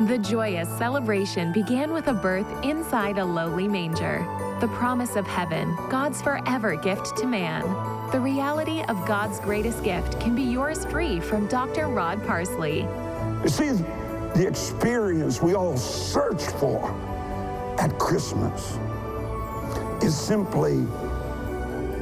The joyous celebration began with a birth inside a lowly manger. The promise of heaven, God's forever gift to man. The reality of God's greatest gift can be yours free from Dr. Rod Parsley. You see, the experience we all search for at Christmas is simply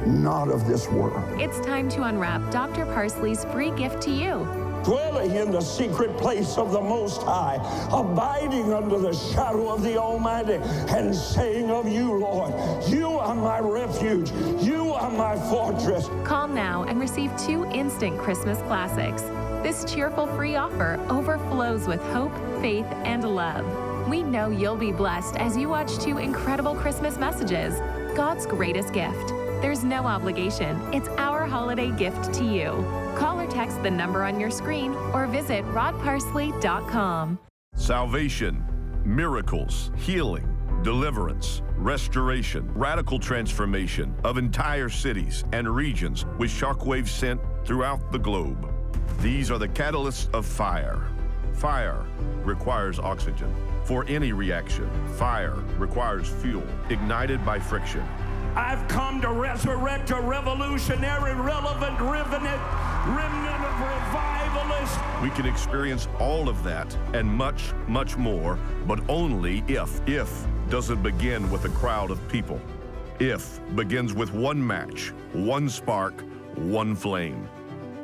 not of this world. It's time to unwrap Dr. Parsley's free gift to you. Dwelling in the secret place of the Most High, abiding under the shadow of the Almighty, and saying of you, Lord, you are my refuge, you are my fortress. Call now and receive two instant Christmas classics. This cheerful free offer overflows with hope, faith, and love. We know you'll be blessed as you watch two incredible Christmas messages God's greatest gift. There's no obligation, it's our holiday gift to you. Call or text the number on your screen or visit rodparsley.com. Salvation, miracles, healing, deliverance, restoration, radical transformation of entire cities and regions with shockwaves sent throughout the globe. These are the catalysts of fire. Fire requires oxygen. For any reaction, fire requires fuel ignited by friction. I've come to resurrect a revolutionary, relevant remnant, remnant of revivalists. We can experience all of that and much, much more, but only if. If doesn't begin with a crowd of people. If begins with one match, one spark, one flame.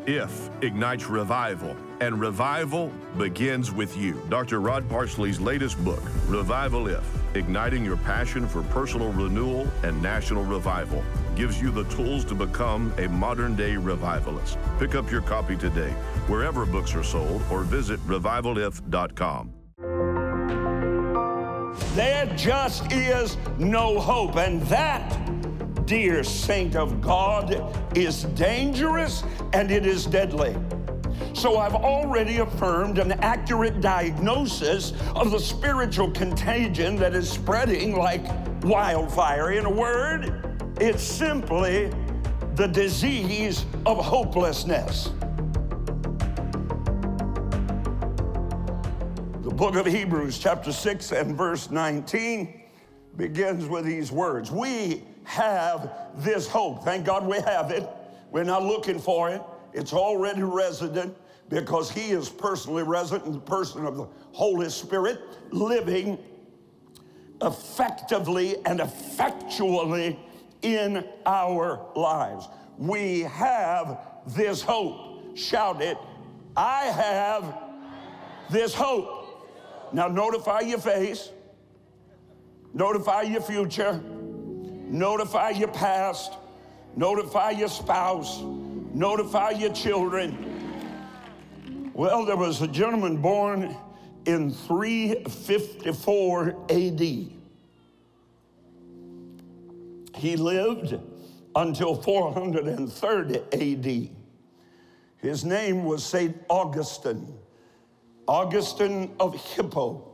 If ignites revival, and revival begins with you. Dr. Rod Parsley's latest book, Revival If Igniting Your Passion for Personal Renewal and National Revival, gives you the tools to become a modern day revivalist. Pick up your copy today, wherever books are sold, or visit revivalif.com. There just is no hope. And that, dear saint of God, is dangerous and it is deadly. So I've already affirmed an accurate diagnosis of the spiritual contagion that is spreading like wildfire. In a word, it's simply the disease of hopelessness. The book of Hebrews, chapter 6 and verse 19, begins with these words We have this hope. Thank God we have it. We're not looking for it, it's already resident because He is personally resident in the person of the Holy Spirit, living effectively and effectually in our lives. We have this hope. Shout it. I have this hope. Now, notify your face, notify your future, notify your past, notify your spouse, notify your children. Well, there was a gentleman born in 354 AD. He lived until 430 AD. His name was St. Augustine, Augustine of Hippo.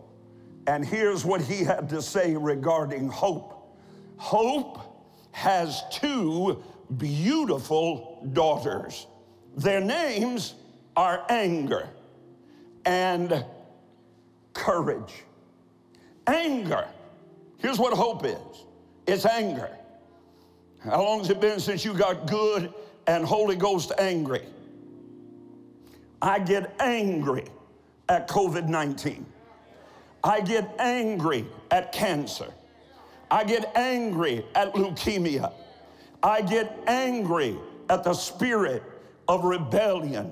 And here's what he had to say regarding hope Hope has two beautiful daughters. Their names are anger and courage. Anger. Here's what hope is it's anger. How long has it been since you got good and Holy Ghost angry? I get angry at COVID 19. I get angry at cancer. I get angry at leukemia. I get angry at the spirit of rebellion.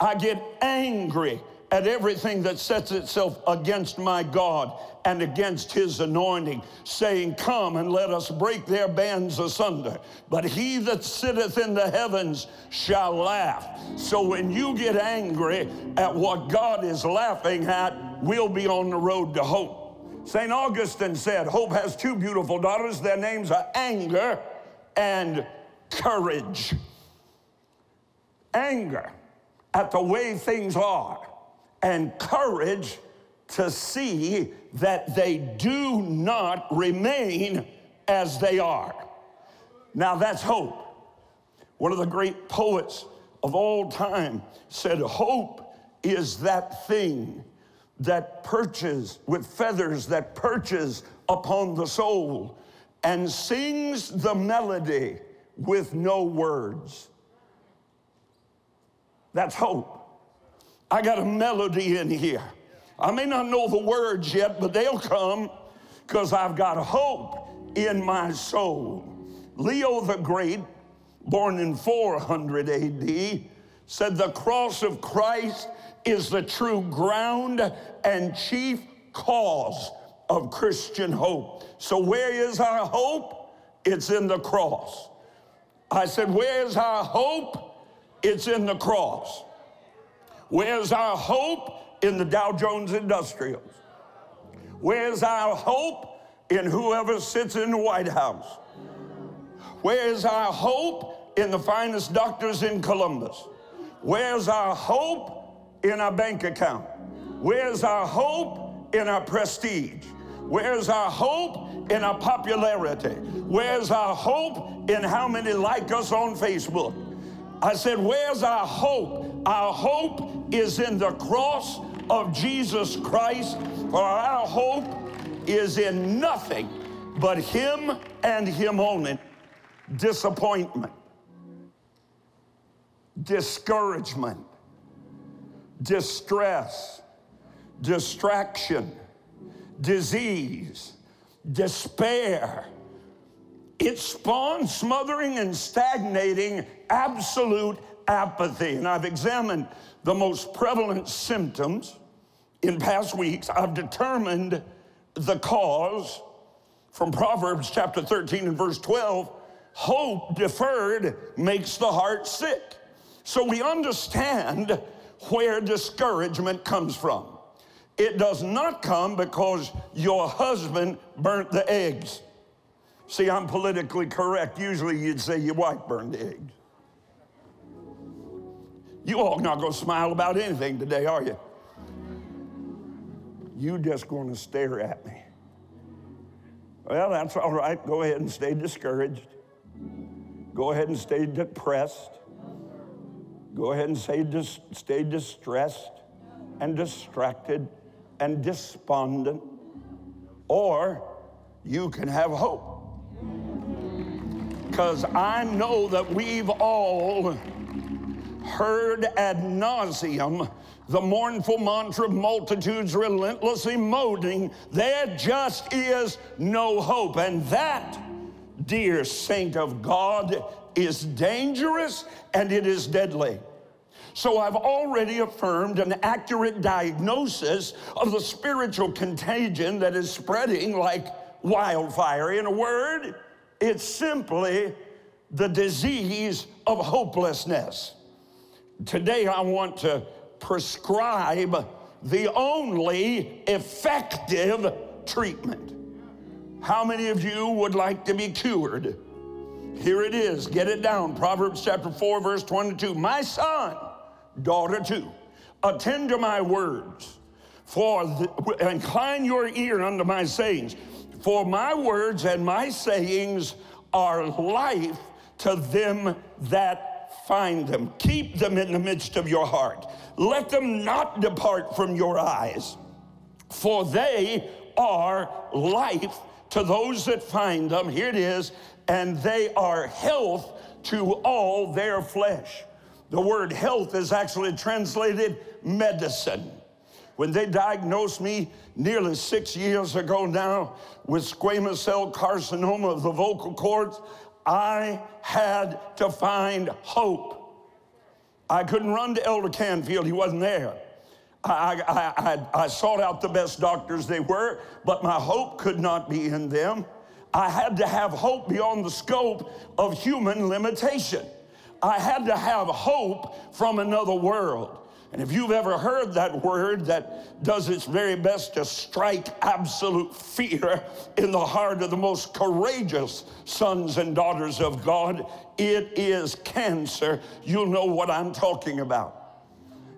I get angry at everything that sets itself against my God and against his anointing, saying, Come and let us break their bands asunder. But he that sitteth in the heavens shall laugh. So when you get angry at what God is laughing at, we'll be on the road to hope. St. Augustine said, Hope has two beautiful daughters. Their names are anger and courage. Anger at the way things are, and courage to see that they do not remain as they are. Now that's hope. One of the great poets of all time said, Hope is that thing that perches with feathers that perches upon the soul and sings the melody with no words. That's hope. I got a melody in here. I may not know the words yet, but they'll come because I've got hope in my soul. Leo the Great, born in 400 AD, said the cross of Christ is the true ground and chief cause of Christian hope. So, where is our hope? It's in the cross. I said, Where's our hope? It's in the cross. Where's our hope? In the Dow Jones Industrials. Where's our hope? In whoever sits in the White House. Where's our hope? In the finest doctors in Columbus. Where's our hope? In our bank account. Where's our hope? In our prestige. Where's our hope? In our popularity. Where's our hope? In how many like us on Facebook. I said, Where's our hope? Our hope is in the cross of Jesus Christ, for our hope is in nothing but Him and Him only. Disappointment, discouragement, distress, distraction, disease, despair. It spawns smothering and stagnating absolute apathy. And I've examined the most prevalent symptoms in past weeks. I've determined the cause from Proverbs chapter 13 and verse 12. Hope deferred makes the heart sick. So we understand where discouragement comes from. It does not come because your husband burnt the eggs. See, I'm politically correct. Usually you'd say your wife burned the eggs. You all not to smile about anything today, are you? You just to stare at me. Well, that's all right. Go ahead and stay discouraged. Go ahead and stay depressed. Go ahead and say, dis- stay distressed and distracted and despondent. Or you can have hope. Because I know that we've all heard ad nauseum the mournful mantra of multitudes relentlessly moaning, there just is no hope. And that, dear saint of God, is dangerous and it is deadly. So I've already affirmed an accurate diagnosis of the spiritual contagion that is spreading like wildfire. In a word, it's simply the disease of hopelessness. Today, I want to prescribe the only effective treatment. How many of you would like to be cured? Here it is. Get it down. Proverbs chapter 4, verse 22. My son, daughter too, attend to my words, for incline your ear unto my sayings. For my words and my sayings are life to them that find them. Keep them in the midst of your heart. Let them not depart from your eyes, for they are life to those that find them. Here it is, and they are health to all their flesh. The word health is actually translated medicine. When they diagnosed me nearly six years ago now with squamous cell carcinoma of the vocal cords, I had to find hope. I couldn't run to Elder Canfield, he wasn't there. I, I, I, I, sought out the best doctors they were, but my hope could not be in them. I had to have hope beyond the scope of human limitation. I had to have hope from another world. And if you've ever heard that word that does its very best to strike absolute fear in the heart of the most courageous sons and daughters of God, it is cancer. You'll know what I'm talking about.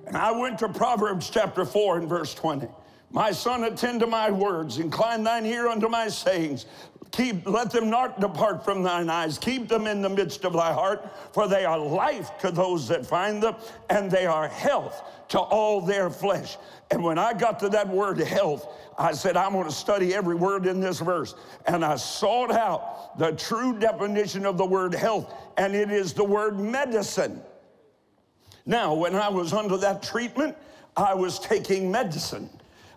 And I went to Proverbs chapter 4 and verse 20. My son, attend to my words, incline thine ear unto my sayings. Keep, let them not depart from thine eyes. Keep them in the midst of thy heart, for they are life to those that find them, and they are health to all their flesh. And when I got to that word health, I said, I'm going to study every word in this verse. And I sought out the true definition of the word health, and it is the word medicine. Now, when I was under that treatment, I was taking medicine.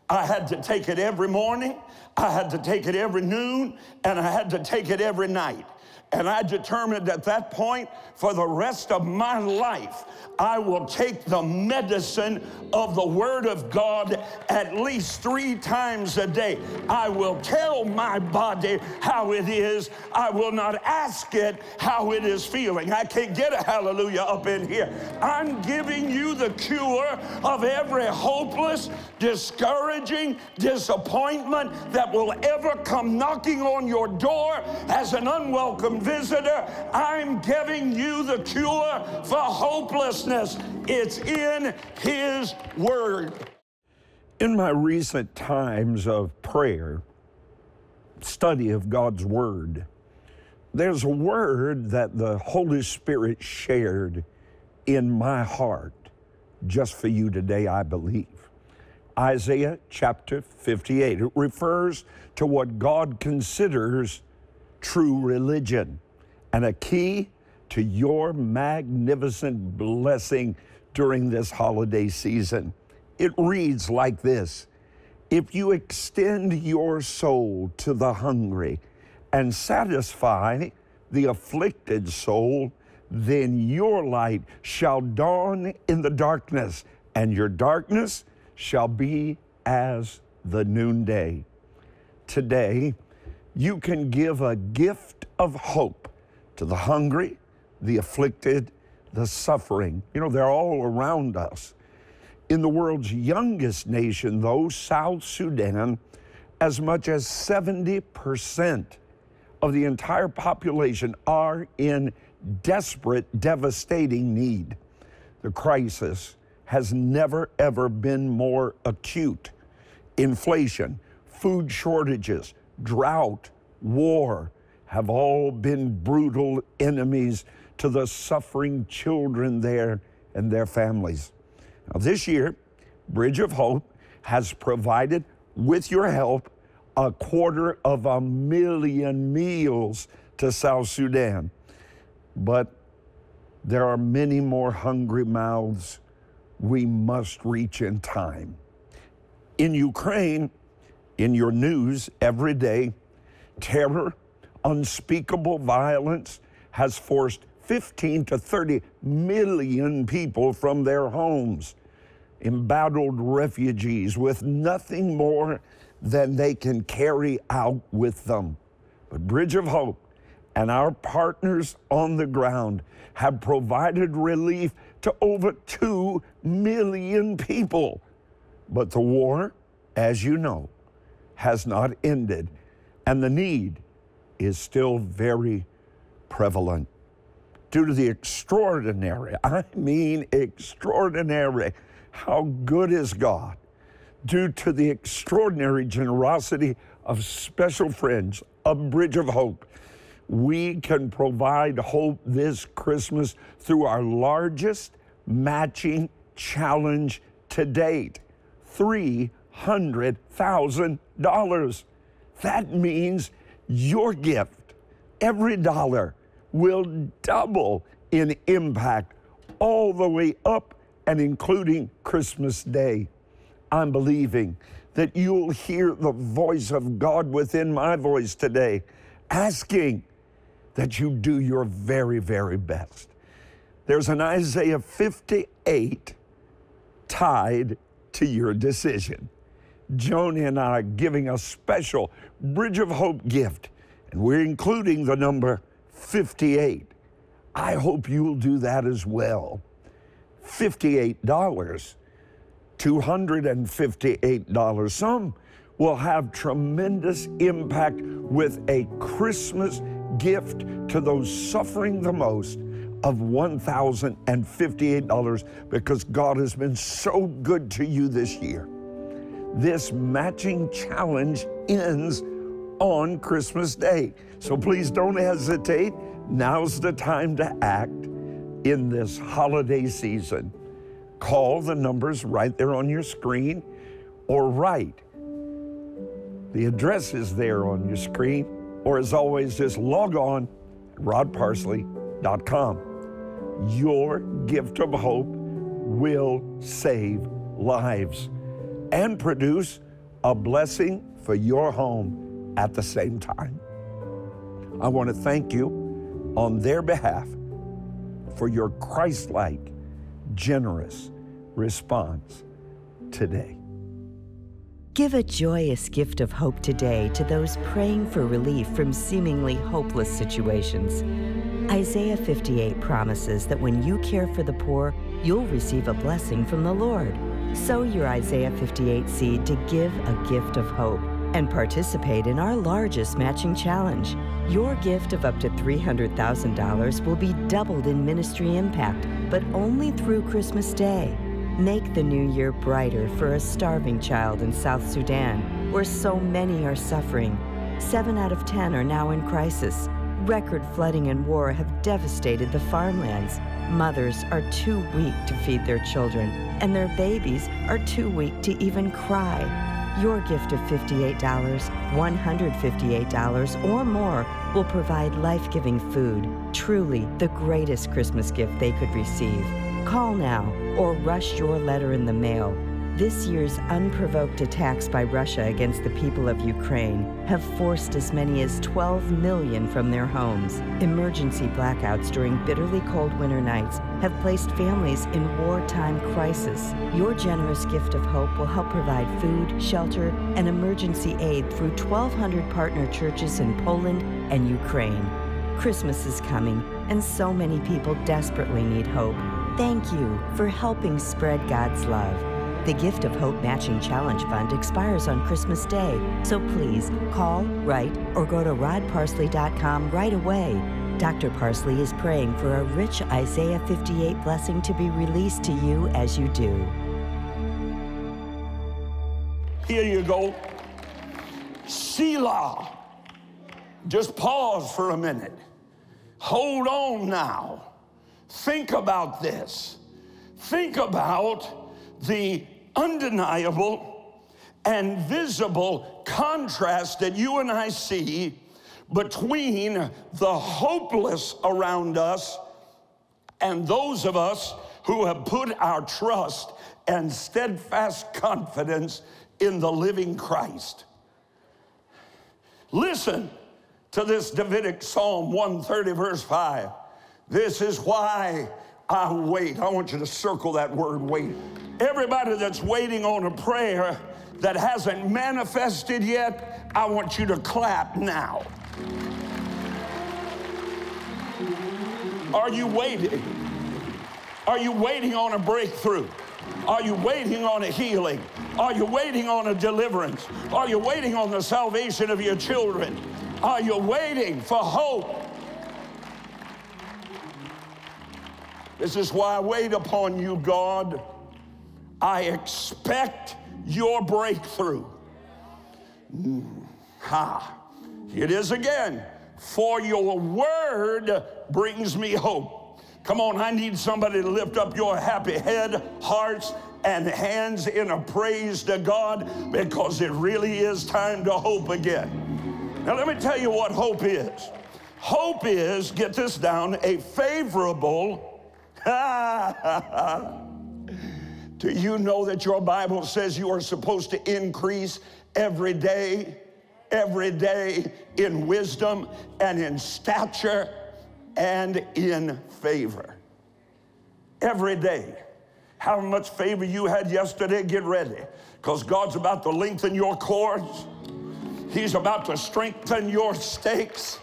I had to take it every morning, I had to take it every noon, and I had to take it every night. And I determined at that point, for the rest of my life, I will take the medicine of the Word of God at least three times a day. I will tell my body how it is. I will not ask it how it is feeling. I can't get a hallelujah up in here. I'm giving you the cure of every hopeless, discouraging disappointment that will ever come knocking on your door as an unwelcome visitor. I'm giving you the cure for hopelessness. It's in His Word. In my recent times of prayer, study of God's Word, there's a word that the Holy Spirit shared in my heart just for you today, I believe. Isaiah chapter 58. It refers to what God considers true religion and a key to your magnificent blessing during this holiday season. It reads like this If you extend your soul to the hungry and satisfy the afflicted soul, then your light shall dawn in the darkness, and your darkness shall be as the noonday. Today, you can give a gift of hope to the hungry, the afflicted, the suffering. You know, they're all around us. In the world's youngest nation, though, South Sudan, as much as 70% of the entire population are in desperate, devastating need. The crisis has never, ever been more acute. Inflation, food shortages, drought, war have all been brutal enemies to the suffering children there and their families. Now, this year, Bridge of Hope has provided, with your help, a quarter of a million meals to South Sudan. But there are many more hungry mouths we must reach in time. In Ukraine, in your news every day, terror, unspeakable violence has forced 15 to 30 million people from their homes, embattled refugees with nothing more than they can carry out with them. But Bridge of Hope and our partners on the ground have provided relief to over 2 million people. But the war, as you know, has not ended, and the need is still very prevalent. Due to the extraordinary, I mean extraordinary, how good is God? Due to the extraordinary generosity of special friends, a bridge of hope, we can provide hope this Christmas through our largest matching challenge to date $300,000. That means your gift, every dollar, will double in impact all the way up and including Christmas Day. I'm believing that you'll hear the voice of God within my voice today, asking that you do your very, very best. There's an Isaiah 58 tied to your decision. Joni and I are giving a special Bridge of Hope gift, and we're including the number 58. I hope you'll do that as well. $58, $258. Some will have tremendous impact with a Christmas gift to those suffering the most of $1,058 because God has been so good to you this year. This matching challenge ends on Christmas Day. So please don't hesitate. Now's the time to act in this holiday season. Call the numbers right there on your screen or write. The address is there on your screen, or as always, just log on rodparsley.com. Your gift of hope will save lives and produce a blessing for your home at the same time. I want to thank you on their behalf for your Christ like, generous response today. Give a joyous gift of hope today to those praying for relief from seemingly hopeless situations. Isaiah 58 promises that when you care for the poor, you'll receive a blessing from the Lord. Sow your Isaiah 58 seed to give a gift of hope and participate in our largest matching challenge. Your gift of up to $300,000 will be doubled in ministry impact, but only through Christmas Day. Make the new year brighter for a starving child in South Sudan, where so many are suffering. Seven out of ten are now in crisis. Record flooding and war have devastated the farmlands. Mothers are too weak to feed their children, and their babies are too weak to even cry. Your gift of $58, $158, or more will provide life giving food, truly the greatest Christmas gift they could receive. Call now or rush your letter in the mail. This year's unprovoked attacks by Russia against the people of Ukraine have forced as many as 12 million from their homes. Emergency blackouts during bitterly cold winter nights have placed families in wartime crisis. Your generous gift of hope will help provide food, shelter, and emergency aid through 1,200 partner churches in Poland and Ukraine. Christmas is coming, and so many people desperately need hope. Thank you for helping spread God's love. The Gift of Hope Matching Challenge Fund expires on Christmas Day, so please call, write, or go to rodparsley.com right away. Dr. Parsley is praying for a rich Isaiah 58 blessing to be released to you as you do. Here you go. Selah. Just pause for a minute. Hold on now. Think about this. Think about the undeniable and visible contrast that you and I see between the hopeless around us and those of us who have put our trust and steadfast confidence in the living Christ. Listen to this Davidic Psalm 130, verse 5. This is why I wait. I want you to circle that word wait. Everybody that's waiting on a prayer that hasn't manifested yet, I want you to clap now. Are you waiting? Are you waiting on a breakthrough? Are you waiting on a healing? Are you waiting on a deliverance? Are you waiting on the salvation of your children? Are you waiting for hope? This is why I wait upon you, God. I expect your breakthrough. Mm, ha. It is again. For your word brings me hope. Come on, I need somebody to lift up your happy head, hearts, and hands in a praise to God because it really is time to hope again. Now, let me tell you what hope is. Hope is, get this down, a favorable. Do you know that your Bible says you are supposed to increase every day? every day in wisdom and in stature and in favor. Every day. How much favor you had yesterday, get ready, because God's about to lengthen your cords, He's about to strengthen your stakes.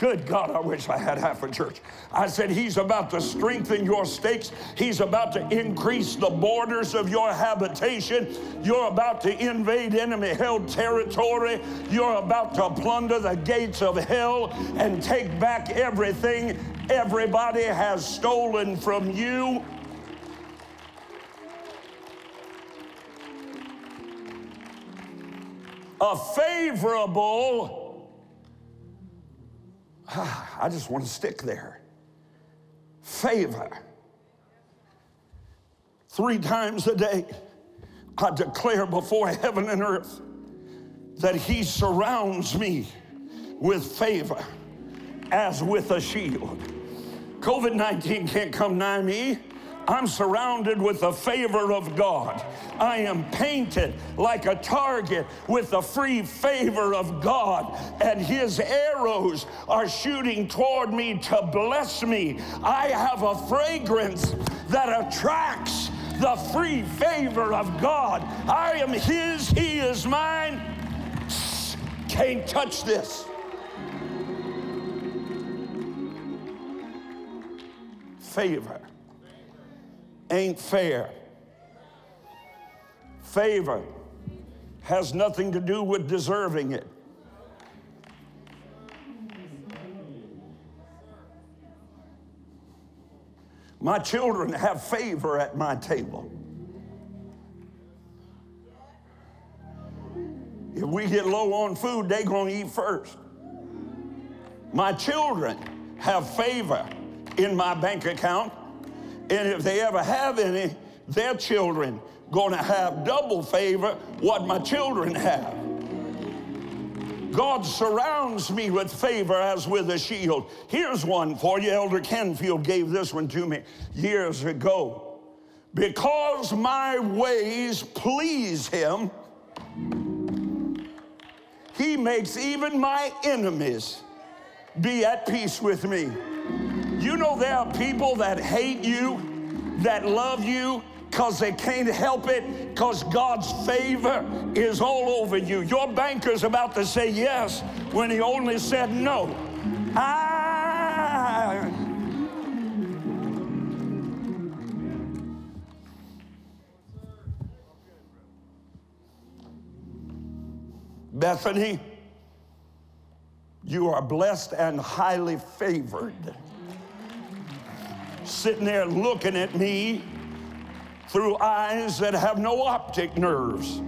Good God, I wish I had half a church. I said, He's about to strengthen your stakes. He's about to increase the borders of your habitation. You're about to invade enemy held territory. You're about to plunder the gates of hell and take back everything everybody has stolen from you. A favorable I just want to stick there. Favor. Three times a day, I declare before heaven and earth that He surrounds me with favor as with a shield. COVID 19 can't come nigh me. I'm surrounded with the favor of God. I am painted like a target with the free favor of God, and His arrows are shooting toward me to bless me. I have a fragrance that attracts the free favor of God. I am His, He is mine. Can't touch this. Favor ain't fair. Favor has nothing to do with deserving it. My children have favor at my table. If we get low on food, they're going to eat first. My children have favor in my bank account and if they ever have any, their children going to have double favor what my children have. God surrounds me with favor as with a shield. Here's one for you. Elder Canfield gave this one to me years ago. Because my ways please him, he makes even my enemies be at peace with me. You know, there are people that hate you, that love you, because they can't help it, because God's favor is all over you. Your banker's about to say yes when he only said no. I. Bethany, you are blessed and highly favored sitting there looking at me through eyes that have no optic nerves.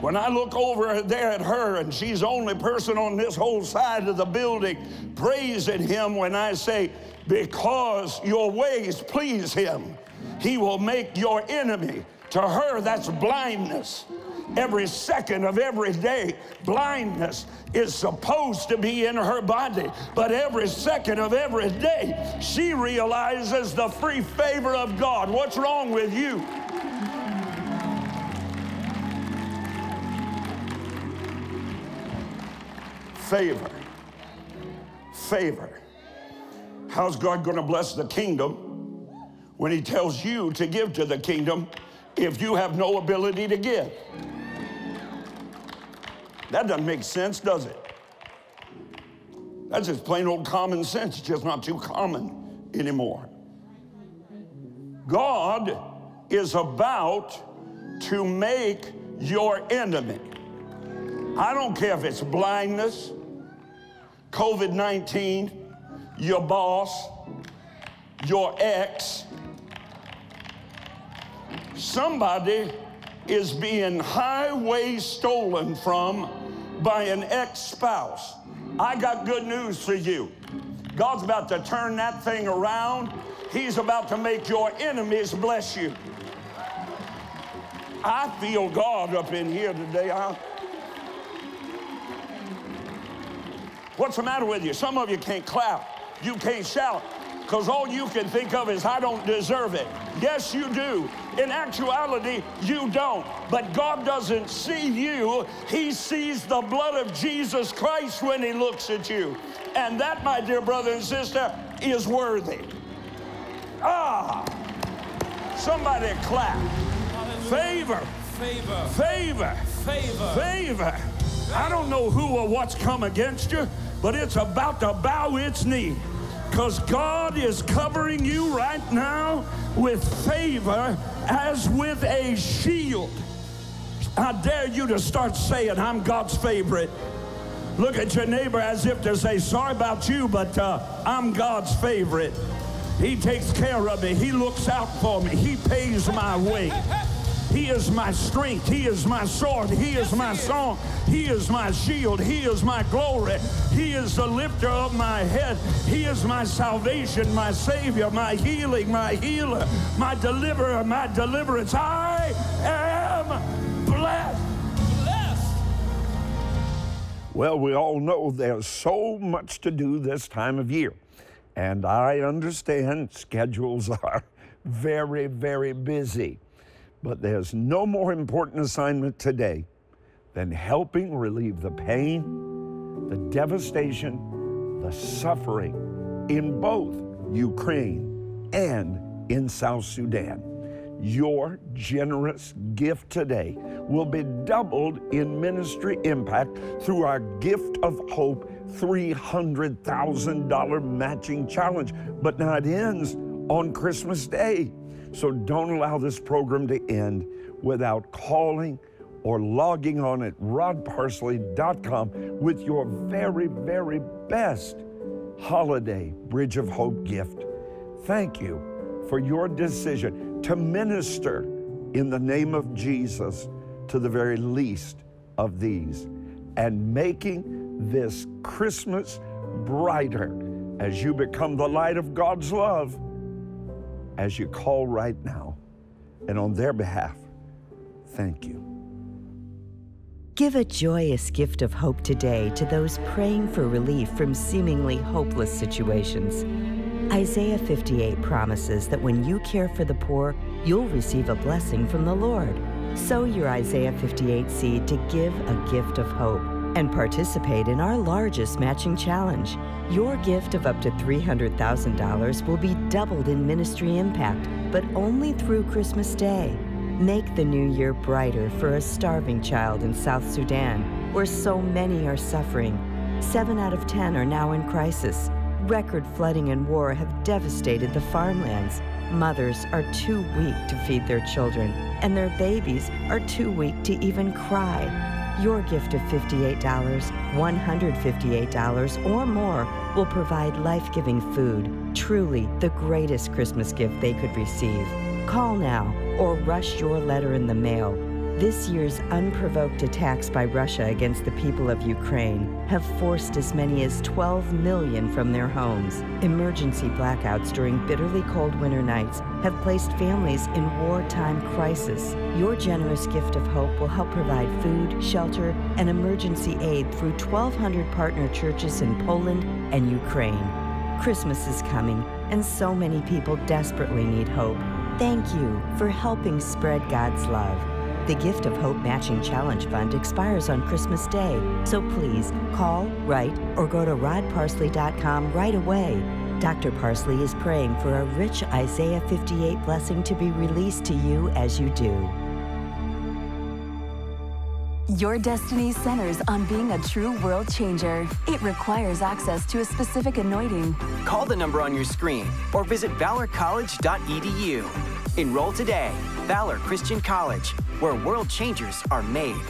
When I look over there at her and she's the only person on this whole side of the building praising him when I say, because your ways please him, he will make your enemy. To her, that's blindness every second of every day. Blindness is supposed to be in her body, but every second of every day, she realizes the free favor of God. What's wrong with you? Favor. Favor. How's God going to bless the kingdom when He tells you to give to the kingdom if you have no ability to give? That doesn't make sense, does it? That's just plain old common sense, it's just not too common anymore. God is about to make your enemy. I don't care if it's blindness, COVID 19, your boss, your ex. Somebody is being highway stolen from by an ex spouse. I got good news for you. God's about to turn that thing around. He's about to make your enemies bless you. I feel God up in here today. Huh? What's the matter with you? Some of you can't clap, you can't shout because all you can think of is, I don't deserve it. Yes, you do. In actuality, you don't. But God doesn't see you, He sees the blood of Jesus Christ when He looks at you. And that, my dear brother and sister, is worthy. Ah! Somebody clap. Favor. Favor. Favor. Favor. Favor. I don't know who or what's come against you, but it's about to bow its knee because God is covering you right now with favor as with a shield. I dare you to start saying, I'm God's favorite. Look at your neighbor as if to say, Sorry about you, but uh, I'm God's favorite. He takes care of me, He looks out for me, He pays my way. He is my strength. He is my sword. He is my song. He is my shield. He is my glory. He is the lifter of my head. He is my salvation, my Savior, my healing, my healer, my deliverer, my deliverance. I am blessed. Well, we all know there's so much to do this time of year. And I understand schedules are very, very busy. But there's no more important assignment today than helping relieve the pain, the devastation, the suffering in both Ukraine and in South Sudan. Your generous gift today will be doubled in ministry impact through our Gift of Hope $300,000 matching challenge. But now it ends on Christmas Day. So don't allow this program to end without calling or logging on at rodparsley.com with your very, very best holiday Bridge of Hope gift. Thank you for your decision to minister in the name of Jesus to the very least of these and making this Christmas brighter as you become the light of God's love as you call right now. And on their behalf, thank you. Give a joyous gift of hope today to those praying for relief from seemingly hopeless situations. Isaiah 58 promises that when you care for the poor, you'll receive a blessing from the Lord. Sow your Isaiah 58 seed to give a gift of hope and participate in our largest matching challenge. Your gift of up to $300,000 will be doubled in ministry impact, but only through Christmas Day. Make the new year brighter for a starving child in South Sudan, where so many are suffering. Seven out of ten are now in crisis. Record flooding and war have devastated the farmlands. Mothers are too weak to feed their children, and their babies are too weak to even cry. Your gift of $58, $158, or more will provide life giving food, truly the greatest Christmas gift they could receive. Call now or rush your letter in the mail. This year's unprovoked attacks by Russia against the people of Ukraine have forced as many as 12 million from their homes. Emergency blackouts during bitterly cold winter nights have placed families in wartime crisis. Your generous gift of hope will help provide food, shelter, and emergency aid through 1,200 partner churches in Poland and Ukraine. Christmas is coming, and so many people desperately need hope. Thank you for helping spread God's love. The Gift of Hope Matching Challenge Fund expires on Christmas Day, so please call, write, or go to rodparsley.com right away. Dr. Parsley is praying for a rich Isaiah 58 blessing to be released to you as you do. Your destiny centers on being a true world changer. It requires access to a specific anointing. Call the number on your screen or visit valorcollege.edu. Enroll today. Valor Christian College, where world changers are made.